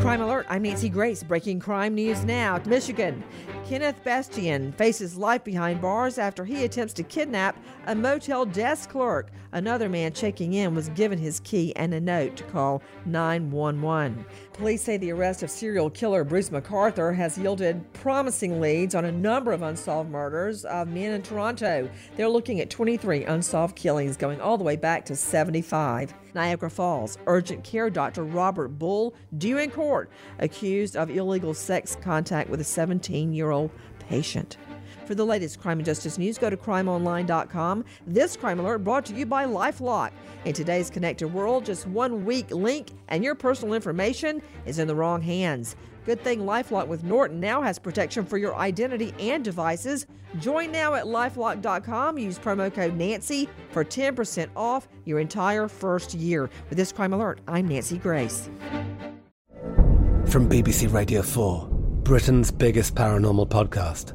Crime Alert, I'm Nancy Grace. Breaking crime news now. Michigan. Kenneth Bastian faces life behind bars after he attempts to kidnap a motel desk clerk. Another man checking in was given his key and a note to call 911. Police say the arrest of serial killer Bruce McArthur has yielded promising leads on a number of unsolved murders of men in Toronto. They're looking at 23 unsolved killings going all the way back to 75. Niagara Falls, urgent care doctor Robert Bull due in court, accused of illegal sex contact with a 17 year old patient. For the latest crime and justice news, go to crimeonline.com. This crime alert brought to you by Lifelock. In today's connected world, just one weak link and your personal information is in the wrong hands. Good thing Lifelock with Norton now has protection for your identity and devices. Join now at lifelock.com. Use promo code Nancy for 10% off your entire first year. With this crime alert, I'm Nancy Grace. From BBC Radio 4, Britain's biggest paranormal podcast